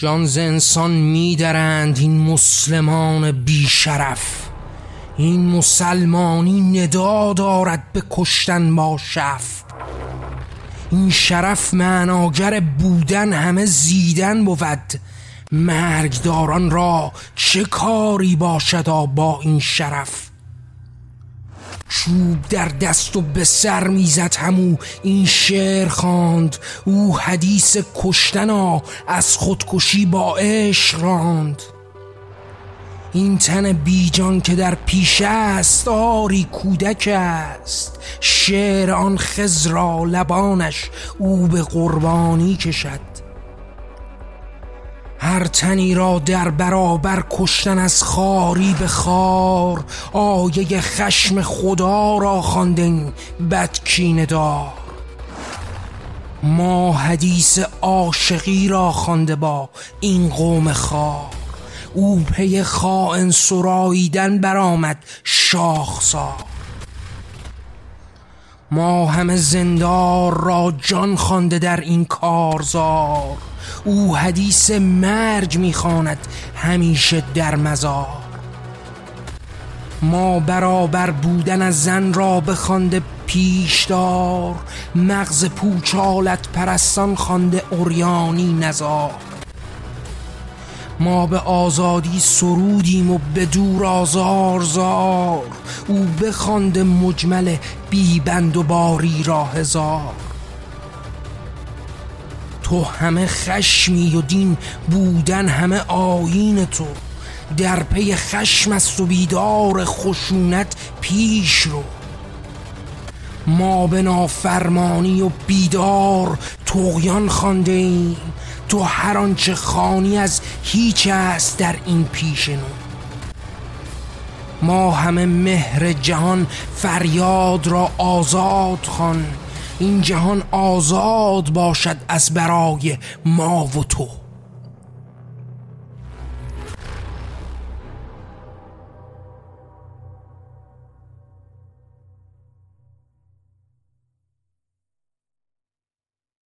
جان ز انسان میدرند این مسلمان بیشرف. این مسلمانی ندا دارد به کشتن با شف این شرف معناگر بودن همه زیدن بود. مرگداران را چه کاری باشد با این شرف؟ چوب در دست و به سر می‌زد همو. این شعر خواند او حدیث کشتنا از خودکشی با عشق راند. این تن بیجان که در پیش است آری کودک است. شعر آن خزرا لبانش او به قربانی کشد. هر تنی را در برابر کشتن از خاری به خار آیه خشم خدا را خواندن بدکینه دار. ما حدیث عاشقی را خوانده با این قوم خار. او پی خائن سراییدن برآمد شاخسار. ما همه زندار را جان خوانده در این کارزار. او حدیث مرگ می‌خواند همیشه در مزار. ما برابر بودن از زن را بخوانده پیشدار مغز پوچالت پرستان خوانده اوریانی نزار. ما به آزادی سرودیم و به دور آزار زار. او بخوانده مجمل بیبند و باری را هزار. تو همه خشمی و دین بودن همه آیین تو. در پی خشم است و بیدار خشونت پیش رو. ما به نافرمانی و بیدار تغیان خانده ایم. تو هر آنچه خانی از هیچ است در این پیش نو. ما همه مهر جهان فریاد را آزاد خوان. این جهان آزاد باشد از برای ما و تو.